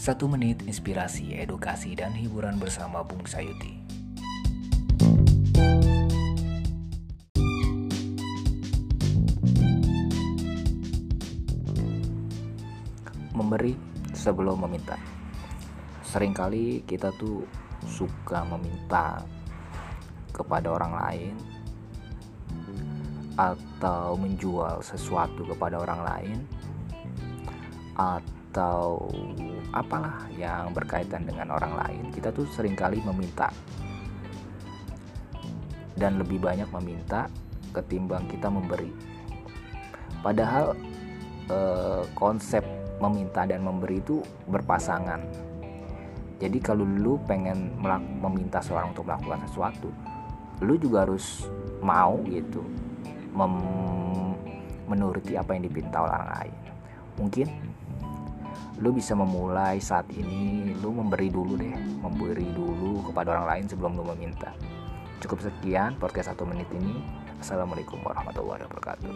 Satu menit inspirasi, edukasi, dan hiburan bersama Bung Sayuti. Memberi sebelum meminta. Seringkali kita tuh suka meminta kepada orang lain atau menjual sesuatu kepada orang lain atau apalah yang berkaitan dengan orang lain kita tuh sering kali meminta. Dan lebih banyak meminta ketimbang kita memberi. Padahal eh, konsep meminta dan memberi itu berpasangan. Jadi kalau lu pengen meminta seorang untuk melakukan sesuatu lu juga harus mau gitu menuruti apa yang dipinta orang lain. Mungkin lu bisa memulai saat ini lu memberi dulu deh memberi dulu kepada orang lain sebelum lu meminta. Cukup sekian podcast satu menit ini. Assalamualaikum warahmatullahi wabarakatuh